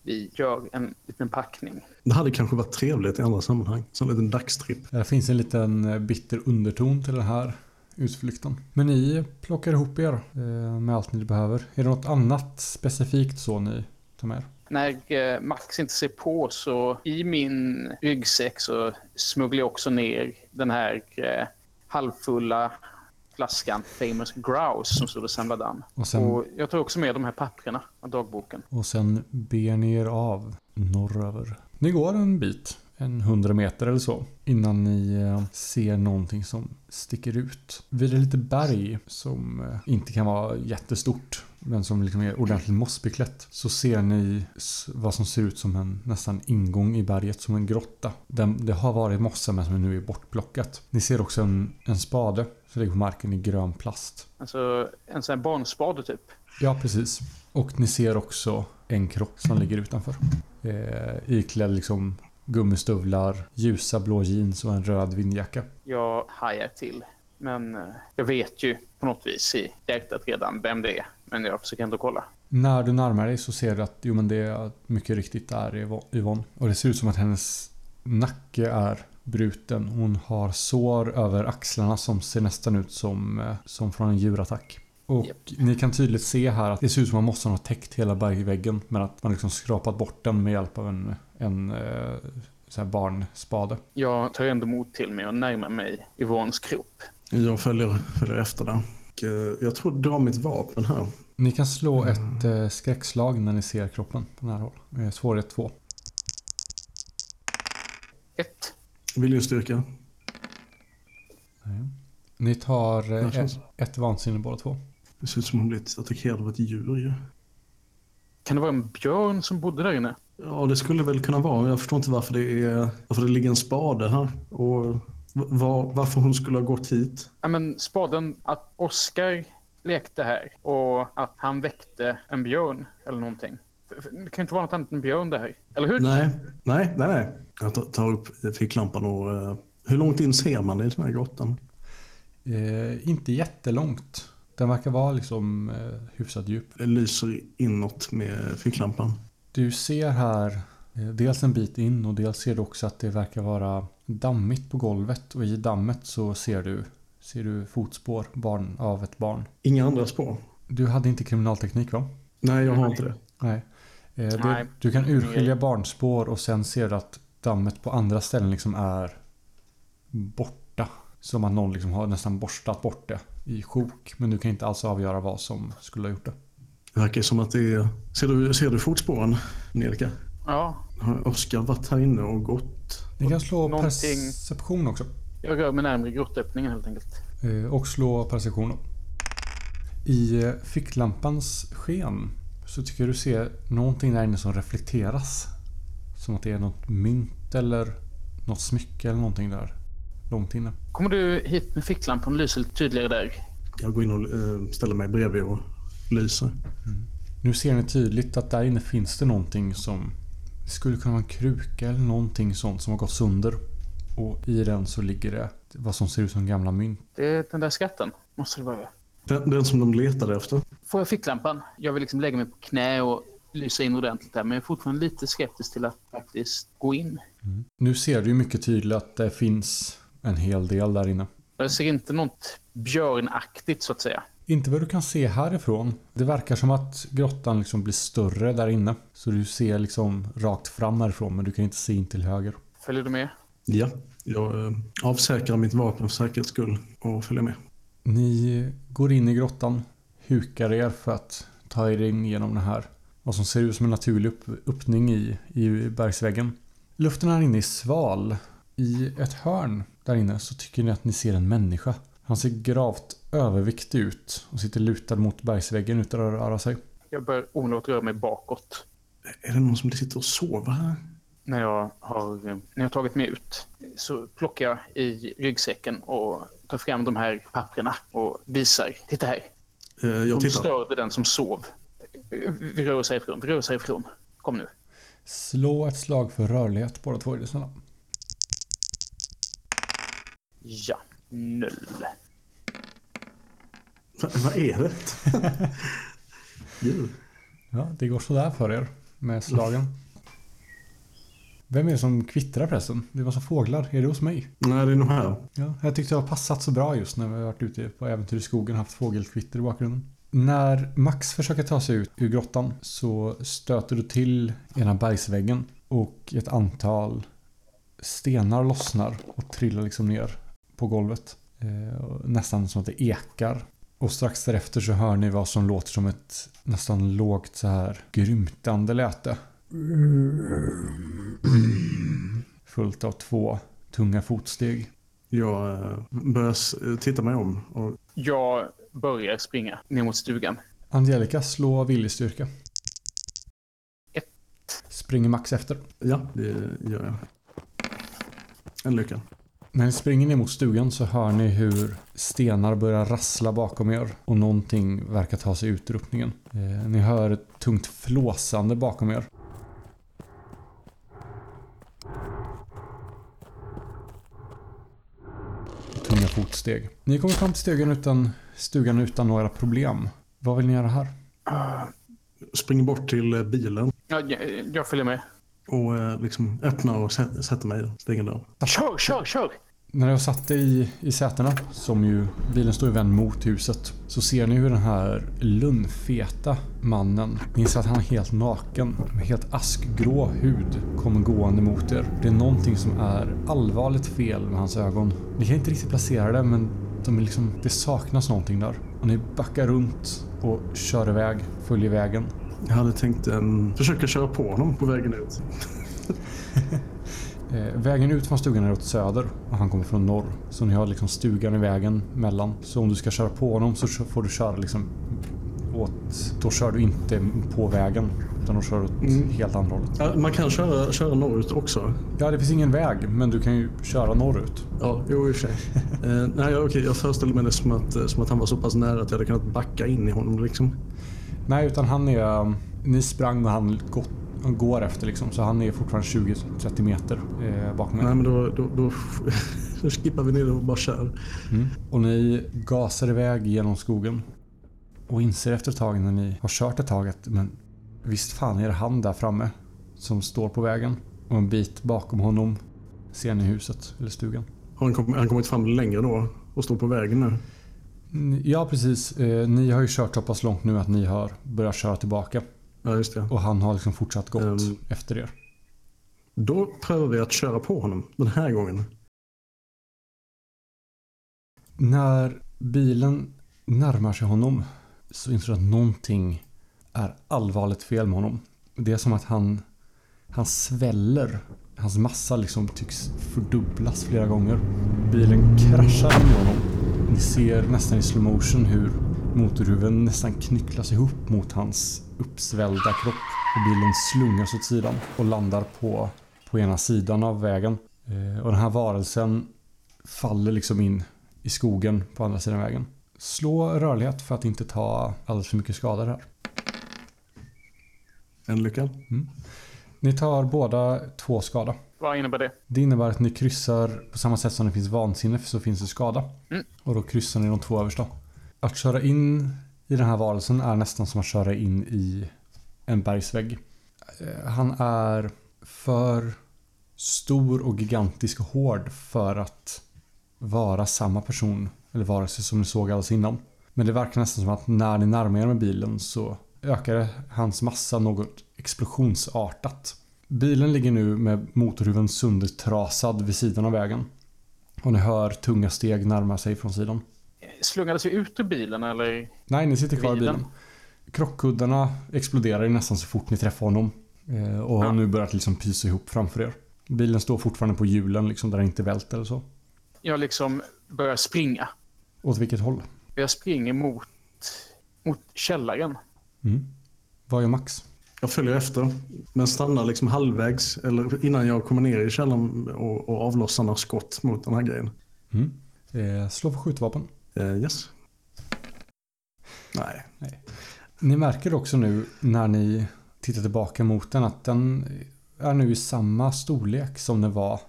vi gör en liten packning. Det hade kanske varit trevligt i andra sammanhang. Som en liten dagstripp. Det finns en liten eh, bitter underton till den här utflykten. Men ni plockar ihop er eh, med allt ni behöver. Är det något annat specifikt så ni tar med er? När eh, Max inte ser på så i min ryggsäck så smugglar jag också ner den här eh, halvfulla flaskan Famous Grouse som stod och samlade damm. Och sen, Och jag tar också med de här papperna av dagboken. och sen ber ni er av norröver. Ni går en bit, en hundra meter eller så, innan ni eh, ser någonting som sticker ut. Vid ett litet berg som eh, inte kan vara jättestort, men som liksom är ordentligt mossbeklätt, så ser ni vad som ser ut som en nästan ingång i berget, som en grotta. Det har varit mossa men som nu är bortplockat. Ni ser också en, en spade som ligger på marken i grön plast. Alltså en sån här barnspade typ. Ja, precis. Och ni ser också en kropp som ligger utanför. Eh, iklädd liksom gummistövlar, ljusa blå jeans och en röd vindjacka. Jag hajar till. Men eh, jag vet ju på något vis i hjärtat redan vem det är. Men jag försöker ändå kolla. När du närmar dig så ser du att jo, men det är mycket riktigt är Yvo- Yvonne. Och det ser ut som att hennes nacke är bruten. Hon har sår över axlarna som ser nästan ut som, eh, som från en djurattack. Och Japp. ni kan tydligt se här att det ser ut som att mossan har täckt hela bergväggen. Men att man liksom skrapat bort den med hjälp av en, en eh, så här barnspade. Jag tar ändå mod till mig och närmar mig Yvonnes kropp. Jag följer, följer efter där. Eh, jag tror jag drar mitt vapen här. Ni kan slå ett eh, skräckslag när ni ser kroppen på nära håll. Svårighet 2. Ett. Viljestyrka. Ni tar eh, ett, ett vansinne båda två. Det ser ut som hon blivit attackerad av ett djur ju. Kan det vara en björn som bodde där inne? Ja, det skulle väl kunna vara. Jag förstår inte varför det, är, varför det ligger en spade här. Och var, varför hon skulle ha gått hit. Ja, men spaden att Oscar lekte här och att han väckte en björn eller någonting. Det kan inte vara något annat än björn det här. Eller hur? Nej, nej, nej. nej. Jag tar- tar upp ficklampan och... eh, hur långt in ser man i den här grottan? Eh, inte jättelångt. Den verkar vara liksom eh, hyfsat djup. Det lyser inåt med ficklampan. Du ser här eh, dels en bit in och dels ser du också att det verkar vara dammigt på golvet och i dammet så ser du ser du fotspår barn, av ett barn. Inga andra spår? Du hade inte kriminalteknik va? Nej, jag har inte det. Nej. Eh, det, Nej. Du kan urskilja barnspår och sen ser du att dammet på andra ställen liksom är borta. Som att någon liksom har nästan borstat bort det i sjok. Men du kan inte alls avgöra vad som skulle ha gjort det. Det verkar som att det är... Ser du, ser du fotspåren, Angelica? Ja, Har Oskar varit här inne och gått? Ni kan slå Någonting- perception också. jag rör mig närmare grottöppningen helt enkelt. Eh, Och slå perception. I eh, ficklampans sken så tycker du ser någonting där inne som reflekteras. Som att det är något mynt eller något smycke eller någonting där. Långt inne. Kommer du hit med ficklampan och lyser lite tydligare där? Jag går in och eh, ställer mig bredvid och lyser. Nu ser ni tydligt att där inne finns det någonting som det skulle kunna vara en kruka eller någonting sånt som har gått sönder. Och i den så ligger det vad som ser ut som gamla mynt. Det är den där skatten, måste det vara. Den, den som de letade efter. Får jag ficklampan? Jag vill liksom lägga mig på knä och lysa in ordentligt där, men jag är fortfarande lite skeptisk till att faktiskt gå in. Nu ser du ju mycket tydligt att det finns en hel del där inne. Jag ser inte något björnaktigt så att säga. Inte vad du kan se härifrån. Det verkar som att grottan liksom blir större där inne. Så du ser liksom rakt fram härifrån men du kan inte se in till höger. Följer du med? Ja, jag eh, avsäkrar mitt vapen för säkerhets skull och följer med. Ni går in i grottan, hukar er för att ta er in genom den här vad som ser ut som en naturlig upp, öppning i, i bergsväggen. Luften här inne är sval. I ett hörn där inne så tycker ni att ni ser en människa. Han ser gravt överviktig ut och sitter lutad mot bergsväggen utan att röra sig. Jag bör omedelbart röra mig bakåt Är det någon som sitter och sover här? när jag har, när jag har tagit mig ut. Så plockar jag i ryggsäcken och tar fram de här papperna och visar. Titta här. Eh, jag De tittar. störde den som sov. Vi rör oss härifrån. Vi rör oss härifrån. Kom nu. Slå ett slag för rörlighet båda två snälla. Ja. Noll. Va, vad är det? [LAUGHS] Ja, det går sådär för er med slagen. Vem är det som kvittrar förresten? Det är massa fåglar. Är det hos mig? Nej, det är nog här. Ja, jag tyckte det har passat så bra just när vi har varit ute på äventyr i skogen och haft fågelkvitter i bakgrunden. När Max försöker ta sig ut ur grottan så stöter du till ena bergsväggen och ett antal stenar lossnar och trillar liksom ner på golvet. Eh, nästan som att det ekar. Och strax därefter så hör ni vad som låter som ett nästan lågt så här grymtande läte. Fullt av två tunga fotsteg. Jag eh, börjar titta mig om. Och, Jag börjar springa ner mot stugan. Angelica, slå viljestyrka. Ett. Springer Max efter. ja, det gör jag. En lycka. När ni springer ner mot stugan så hör ni hur stenar börjar rassla bakom er och någonting verkar ta sig ut ur öppningen. Eh, ni hör ett tungt flåsande bakom er. Tunga fotsteg. Ni kommer fram till stugan utan, stugan utan några problem. Vad vill ni göra här? Springer bort till eh, bilen Ja, jag, jag följer med. Och eh, liksom öppnar och sätter, mig. Stänger dörren. Kör, kör, kör! När jag satt i, i sätena, som ju bilen står ju vänd mot huset, så ser ni hur den här lunnfeta mannen, ni inser att han är helt naken, med helt askgrå hud, kommer gående mot er. Det är någonting som är allvarligt fel med hans ögon. Ni kan inte riktigt placera det, men de är liksom, det saknas någonting där. Och ni backar runt och kör iväg, följer vägen. Jag hade tänkt um, försöka köra på honom på vägen ut. [LAUGHS] Eh, vägen ut från stugan är åt söder och han kommer från norr. Så ni har liksom stugan i vägen mellan. Så om du ska köra på honom så får du köra liksom åt... Då kör du inte på vägen. Utan då kör du åt Mm. helt andra hållet. Ja, man kan köra, köra norrut också. Ja, det finns ingen väg men du kan ju köra norrut. Ja, jo i och för sig. [LAUGHS] eh, nej, okej, jag föreställde mig det som att, eh, som att han var så pass nära att jag hade kunnat backa in i honom. Liksom. Nej, utan han är... Ni sprang och han, gått, han går efter liksom. Så han är fortfarande 20-30 meter eh, bakom er. Nej, men då, då, då, [LAUGHS] då skippar vi ner och bara kör. Mm. Och ni gasar iväg genom skogen. Och inser efter ett tag när ni har kört ett tag att men visst fan är det han där framme som står på vägen. Och en bit bakom honom ser ni huset eller stugan. Han, kom, han kommit fram längre då? och står på vägen nu. Ja, precis. Eh, Ni har ju kört så pass långt nu att ni har börjat köra tillbaka. Ja, just det. Och han har liksom fortsatt gått Ehm. efter er. Då prövar vi att köra på honom den här gången. När bilen närmar sig honom så inser du att någonting är allvarligt fel med honom. Det är som att han, han sväller. Hans massa liksom tycks fördubblas flera gånger. Bilen kraschar med honom. Ni ser nästan i slow motion hur motorhuven nästan knycklas ihop mot hans uppsvällda kropp. Och bilen slungas åt sidan och landar på, på ena sidan av vägen. Eh, och den här varelsen faller liksom in i skogen på andra sidan vägen. Slå rörlighet för att inte ta alldeles för mycket skador här. En lyckad. Ni tar båda två skada. Vad innebär det? Det innebär att ni kryssar på samma sätt som det finns vansinne så finns det skada. Mm. Och då kryssar ni de två översta. Att köra in i den här varelsen är nästan som att köra in i en bergsvägg. Eh, Han är för stor och gigantisk och hård för att vara samma person eller varelse som ni såg alldeles innan. Men det verkar nästan som att när ni närmar er med bilen så ökar hans massa något explosionsartat. Bilen ligger nu med motorhuven söndertrasad vid sidan av vägen. Och ni hör tunga steg närma sig från sidan. Slungades vi ut ur bilen eller? Nej, ni sitter kvar i Bilen. Krockkuddarna exploderar ju nästan så fort ni träffar honom. Eh, Och har Ja. nu börjat liksom pysa ihop framför er. Bilen står fortfarande på hjulen liksom där det inte vält eller så. Jag liksom börjar springa. Åt vilket håll? Jag springer mot, mot källaren. Mm. Vad gör Max? Jag följer efter, men stannar liksom halvvägs eller innan jag kommer ner i källaren och, och avlossar några skott mot den här grejen. Mm. Eh, slå för skjutvapen. Eh, yes. Nej. Ni märker också nu när ni tittar tillbaka mot den att den är nu i samma storlek som den var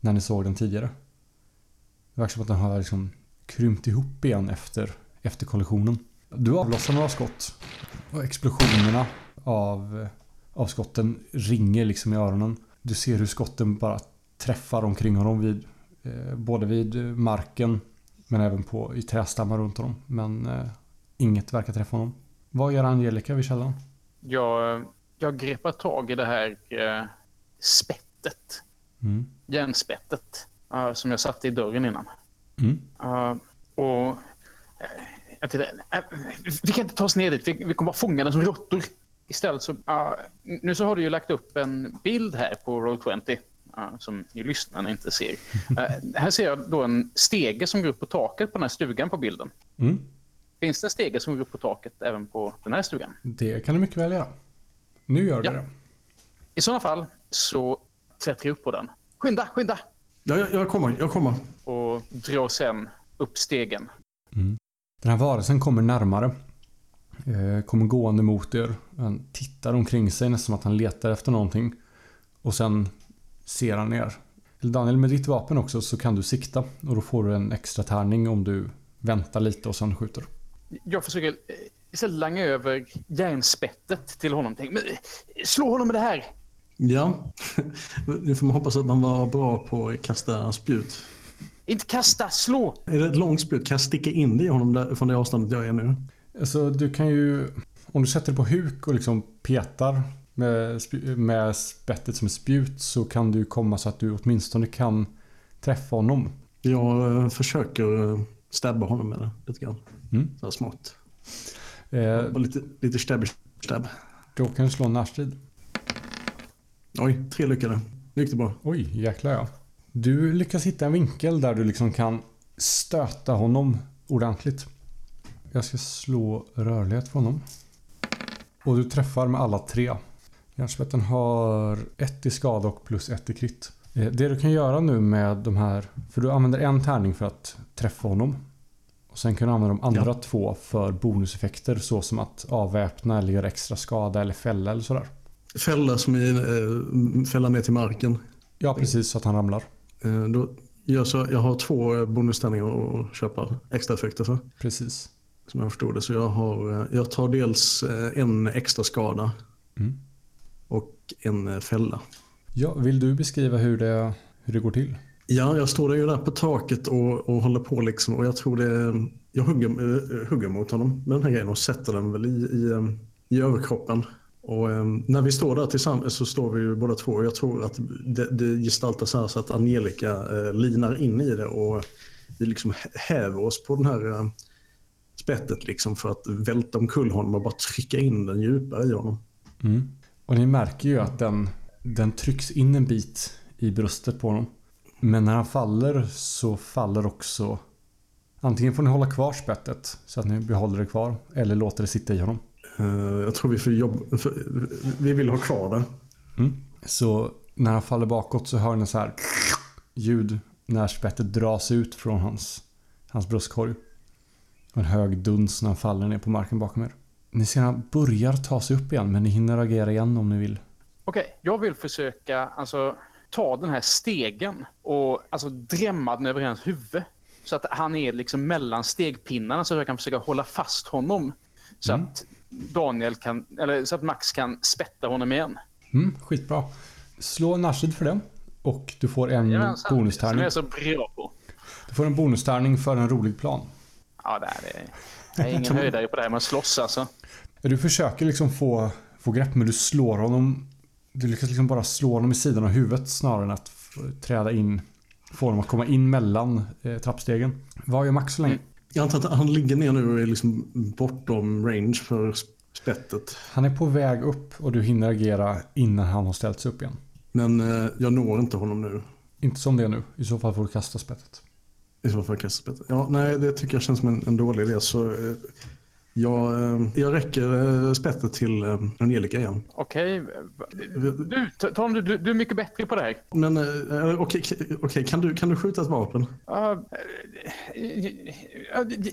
när ni såg den tidigare. Det verkar som att den har liksom krympt ihop igen efter, efter kollisionen. Du avlossar några skott och explosionerna av, av skotten ringer liksom i öronen. Du ser hur skotten bara träffar omkring honom vid eh, både vid marken men även på, i trästammar runt honom. Men eh, inget verkar träffa honom. Vad gör Angelica vid källan? Jag, jag grepar tag i det här eh, spettet. Mm. Järnspettet. eh, som jag satte i dörren innan. Mm. Eh, och eh, jag eh, vi kan inte ta oss ner dit. Vi, vi kommer vara fångade som råttor. Istället så, eh, nu så har du ju lagt upp en bild här på Roll20 eh, som ni lyssnarna inte ser. [LAUGHS] Eh, här ser jag då en stege som går upp på taket på den här stugan på bilden. Mm. Finns det en stege som går upp på taket även på den här stugan? Det kan du mycket väl göra. Nu gör du Ja. det. I sådana fall så klättrar jag upp på den. Skynda, skynda! Ja, jag, jag kommer, jag kommer. Och drar sen upp stegen. Den här varelsen kommer närmare. Eh, kommer gående mot er. Han tittar omkring sig nästan som att han letar efter någonting. Och sen ser han er. Daniel, med ditt vapen också så kan du sikta. Och då får du en extra tärning om du väntar lite och sen skjuter. Jag försöker eh, istället langa över järnspettet till honom. Tänk, men, eh, slå honom med det här! Ja, [LAUGHS] nu får man hoppas att man var bra på att kasta spjut. Inte kasta, slå! Är det ett långt spjut? Kan jag sticka in det i honom där, från det avståndet jag är nu? Alltså du kan ju... Om du sätter det på huk och liksom petar med, med spettet som ett spjut så kan du komma så att du åtminstone kan träffa honom. Jag eh, försöker eh, stabba honom med det lite grann. Mm. Så smått. Eh, Och lite, lite stabby stab. då kan du slå en närstrid. Oj, tre lyckade. Det gick det bra. Oj, jäklar ja. Du lyckas hitta en vinkel där du liksom kan stöta honom ordentligt. Jag ska slå rörlighet för honom. Och du träffar med alla tre. Järnspetten har ett i skada och plus ett i krit. Eh, Det du kan göra nu med de här, för du använder en tärning för att träffa honom. Och sen kan du använda de andra Ja. två för bonuseffekter såsom att avväpna eller göra extra skada eller fälla eller sådär. Fälla som i eh, fälla ner till marken. Ja, precis så att han ramlar. Eh, då gör så, jag har två bonustärningar att köpa extra effekter för. Precis. Som jag förstod det. Så jag, har, eh, jag tar dels eh, en extra skada Mm. och en eh, fälla. Ja, vill du beskriva hur det, hur det går till? Ja, jag står ju där på taket och, och håller på liksom och jag tror det... Jag hugger, hugger mot honom med den här grejen och sätter den väl i, i, i överkroppen. Och eh, när vi står där tillsammans så står vi ju båda två och jag tror att det, det gestaltar så här så att Angelica eh, linar in i det och vi liksom häver oss på den här eh, spettet liksom för att välta omkull honom och bara trycka in den djupare i honom. Mm. Och ni märker ju att den, den trycks in en bit i bröstet på honom. Men när han faller så faller också... Antingen får ni hålla kvar spettet så att ni behåller det kvar. Eller låter det sitta i honom. Eh, jag tror vi får jobba... För, vi vill ha kvar det. Mm. Så när han faller bakåt så hör ni så här ljud när spettet dras ut från hans, hans bröstkorg. En hög duns när han faller ner på marken bakom er. Ni ser han börjar ta sig upp igen men ni hinner agera igen om ni vill. Okej, jag vill försöka alltså, ta den här stegen och alltså, drämma den över hans huvud. Så att han är liksom mellan stegpinnarna så att jag kan försöka hålla fast honom. Så Mm. att Daniel kan, eller så att Max kan spätta honom igen. Mm, skitbra. Slå Nashid för det. Och du får en Jajamensan, Som bonustärning. jag är så bra på. Du får en bonustärning för en rolig plan. Ja, det är, jag är ingen höjdare på det här med att slåss alltså. Du försöker liksom få, få grepp men du slår honom. Du lyckas liksom bara slå honom i sidan av huvudet snarare än att träda in. Få honom att komma in mellan eh, trappstegen. Vad gör Max så länge? Jag antar att han ligger ner nu och är liksom bortom range för spettet. Han är på väg upp och du hinner agera innan han har ställt sig upp igen. Men eh, jag når inte honom nu. Inte som det är nu. I så fall får du kasta spettet. I så fall kastar spettet. Ja, nej, det tycker jag känns som en, en dålig idé. Så eh, jag, eh, jag räcker eh, spettet till eh, Angelica igen. Okej. Du, Tom, du, du, du är mycket bättre på det här. Men eh, okej, okej, kan, du, kan du skjuta ett vapen? Uh,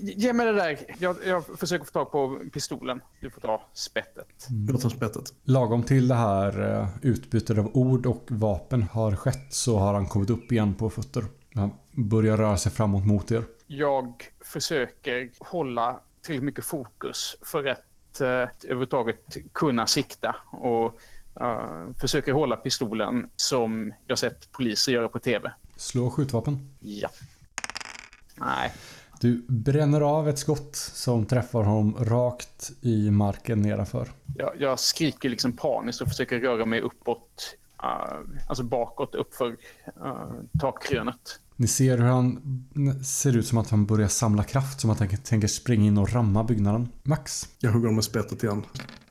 ge mig det där. Jag, jag försöker få tag på pistolen. Du får ta spettet. Jag tar spettet. Lagom till det här eh, utbytet av ord och vapen har skett så har han kommit upp igen på fötter. Han börjar röra sig framåt mot er. Jag försöker hålla tillräckligt mycket fokus för att uh, överhuvudtaget kunna sikta. Och uh, försöker hålla pistolen som jag sett poliser göra på tv. Slå skjutvapen. Ja. Nej. Du bränner av ett skott som träffar honom rakt i marken nedanför. Jag, jag skriker liksom paniskt och försöker röra mig uppåt. Uh, alltså bakåt, uppför uh, takkrönet. Ni ser hur han ser ut som att han börjar samla kraft. Som att han tänker springa in och ramma byggnaden. Max, Jag hugger honom med spettet igen.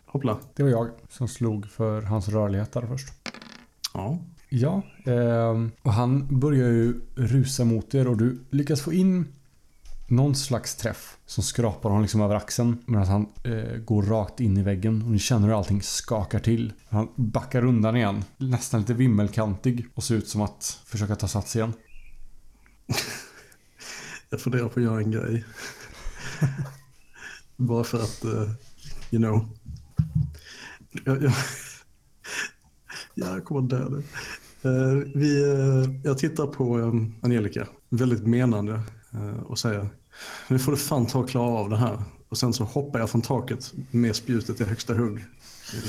Hoppla. det var jag som slog för hans rörlighet där först. Ja. Ja, ehm, och han börjar ju rusa mot er och du lyckas få in någon slags träff som skrapar honom liksom över axeln medan han eh, går rakt in i väggen och ni känner hur allting skakar till. Han backar undan igen, nästan lite vimmelkantig och ser ut som att försöka ta sats igen. [LAUGHS] Jag funderar på att göra en grej. [LAUGHS] Bara för att, uh, you know. Jag, jag, [LAUGHS] jag kommer dö nu. Uh, vi, uh, jag tittar på um, Angelica, väldigt menande, och säger nu får du fan ta och klara av det här. Och sen så hoppar jag från taket med spjutet i högsta hugg.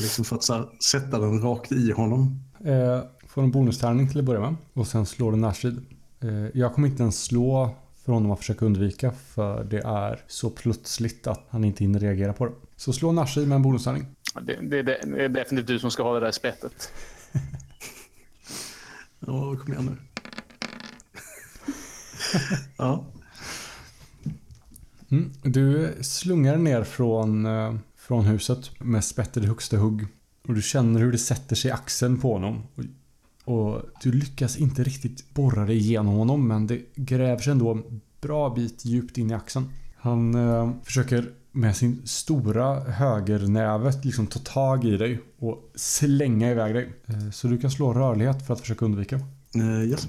Liksom för att så här, sätta den rakt i honom. Eh, får en bonustärning till att börja med och sen slår du närstrid. Eh, jag kommer inte ens slå för honom att försöka undvika för det är så plötsligt att han inte hinner reagera på det. Så slå närstrid med en bonustärning. Det, det, det är definitivt du som ska ha det där spettet. [LAUGHS] Ja, kom igen nu. [LAUGHS] ja. Mm. Du slungar ner från, eh, från huset med spettet i högsta hugg. Och du känner hur det sätter sig i axeln på honom. Och, och du lyckas inte riktigt borra dig igenom honom men det gräver sig ändå en bra bit djupt in i axeln. Han eh, försöker med sin stora högernäve liksom ta tag i dig och slänga iväg dig. Eh, så du kan slå rörlighet för att försöka undvika. Uh, yes.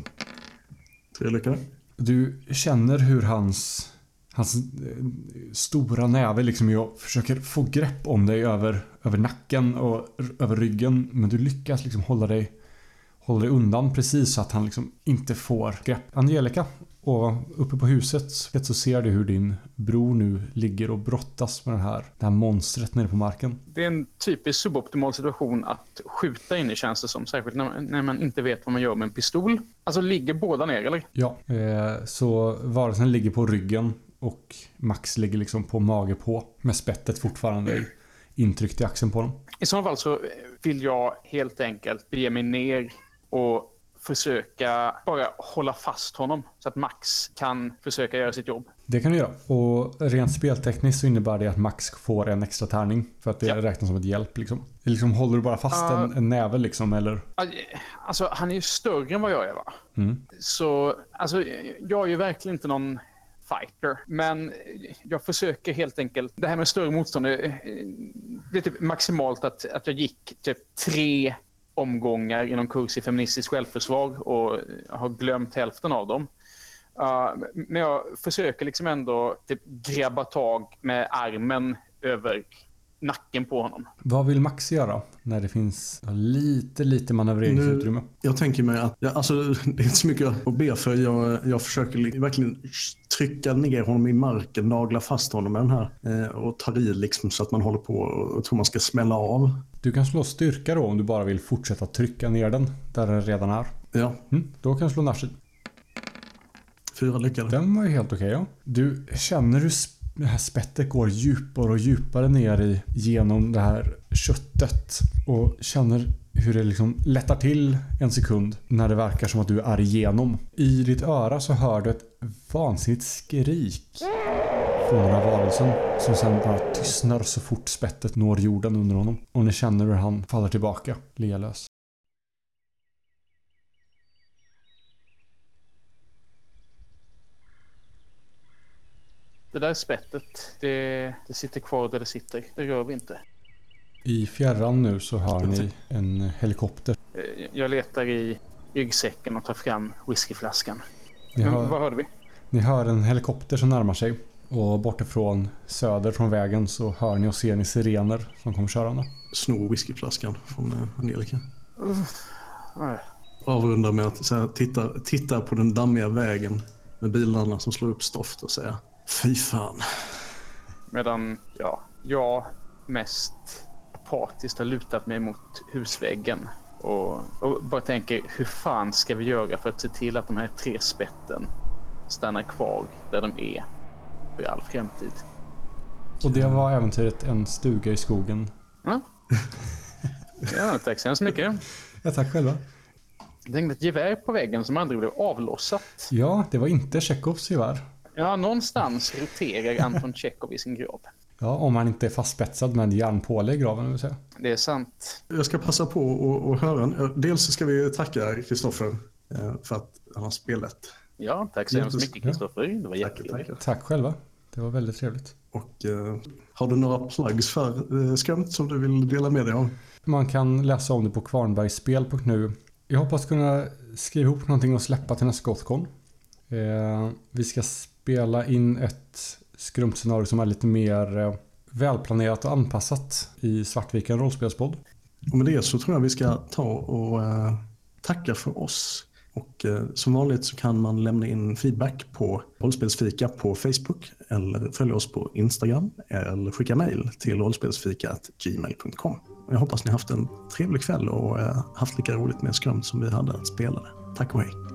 Tror jag lyckades. Du känner hur hans, hans eh, stora näve liksom jag försöker få grepp om dig över, över nacken och över ryggen. Men du lyckas liksom hålla dig, hålla dig undan precis så att han liksom inte får grepp. Angelica och uppe på huset så ser du hur din bror nu ligger och brottas med den här, det här monstret nere på marken. Det är en typisk suboptimal situation att skjuta in i känns det som. Särskilt när, när man inte vet vad man gör med en pistol. Alltså ligger båda ner eller? Ja, eh, så varelsen ligger på ryggen och Max ligger liksom på mage på. Med spettet fortfarande intryckt i axeln på dem. I så fall så vill jag helt enkelt bege mig ner och försöka bara hålla fast honom så att Max kan försöka göra sitt jobb. Det kan du göra. Och rent speltekniskt så innebär det att Max får en extra tärning. För att det ja. räknas som ett hjälp liksom. liksom håller du bara fast uh, en, en näve liksom eller? Alltså han är ju större än vad jag är va? Mm. Så alltså jag är ju verkligen inte någon fighter. Men jag försöker helt enkelt. Det här med större motstånd. Det är typ maximalt att, att jag gick typ tre omgångar inom kurs i feministiskt självförsvar och har glömt hälften av dem. Uh, men jag försöker liksom ändå typ grabba tag med armen över nacken på honom. Vad vill Max göra när det finns lite, lite manövreringsutrymme? Nu, jag tänker mig att, ja, alltså, det är inte så mycket att be för. Jag, jag försöker verkligen trycka ner honom i marken, nagla fast honom med den här eh, och ta i liksom så att man håller på och tror man ska smälla av. Du kan slå styrka då om du bara vill fortsätta trycka ner den där den redan är. Ja. Mm, då kan du slå Nashi. Fyra lyckade. Den var ju helt okej okay, ja. Du, känner du det här spettet går djupare och djupare ner i genom det här köttet och känner hur det liksom lättar till en sekund när det verkar som att du är igenom. I ditt öra så hör du ett vansinnigt skrik från den här varelsen som sen bara tystnar så fort spettet når jorden under honom. Och ni känner hur han faller tillbaka, lealös. Det där spettet, det, det sitter kvar där det sitter. Det rör vi inte. I fjärran nu så hör ni en helikopter. Eh, jag letar i ryggsäcken och tar fram whiskyflaskan. Hör, vad hörde vi? Ni hör en helikopter som närmar sig. Och bortifrån söder från vägen så hör ni och ser ni sirener som kommer körande. Snor whiskyflaskan från eh, Angelica. Uh, Avrundar med att så här, titta, titta på den dammiga vägen med bilarna som slår upp stoft och säga Fy fan. Medan ja, jag mest apatiskt har lutat mig mot husväggen och, och, bara tänker hur fan ska vi göra för att se till att de här tre spetten stannar kvar där de är för all framtid. Och det var äventyret En stuga i skogen. Ja, ja tack så hemskt mycket. Ja, tack själva. Det hängde ett gevär på väggen som aldrig blev avlossat. Ja, det var inte Tjechovs gevär. Ja, någonstans roterar Anton Tjechov i sin grav. Ja, om han inte är fastspetsad med järnpåle i graven, vill säga. Det är sant. Jag ska passa på att höra. Dels ska vi tacka Kristoffer eh, för att han har spelat. Ja, tack så hemskt mycket Kristoffer. Det var jättekul. Tack själva. Det var väldigt trevligt. Och uh, har du några plugs för uh, Skumt som du vill dela med dig av? Man kan läsa om det på kvarnbergsspel.nu. Jag hoppas kunna skriva ihop någonting och släppa till nästa Gothcon. Uh, vi ska spela in ett skrumpscenario som är lite mer eh, välplanerat och anpassat i Svartviken rollspelspodd. Och med det så tror jag vi ska ta och uh, tacka för oss. Och uh, som vanligt så kan man lämna in feedback på rollspelsfika på Facebook eller följa oss på Instagram eller skicka mail till rollspelsfika.gmail.com. Jag hoppas ni haft en trevlig kväll och uh, haft lika roligt med skrumt som vi hade att spela. Tack och hej!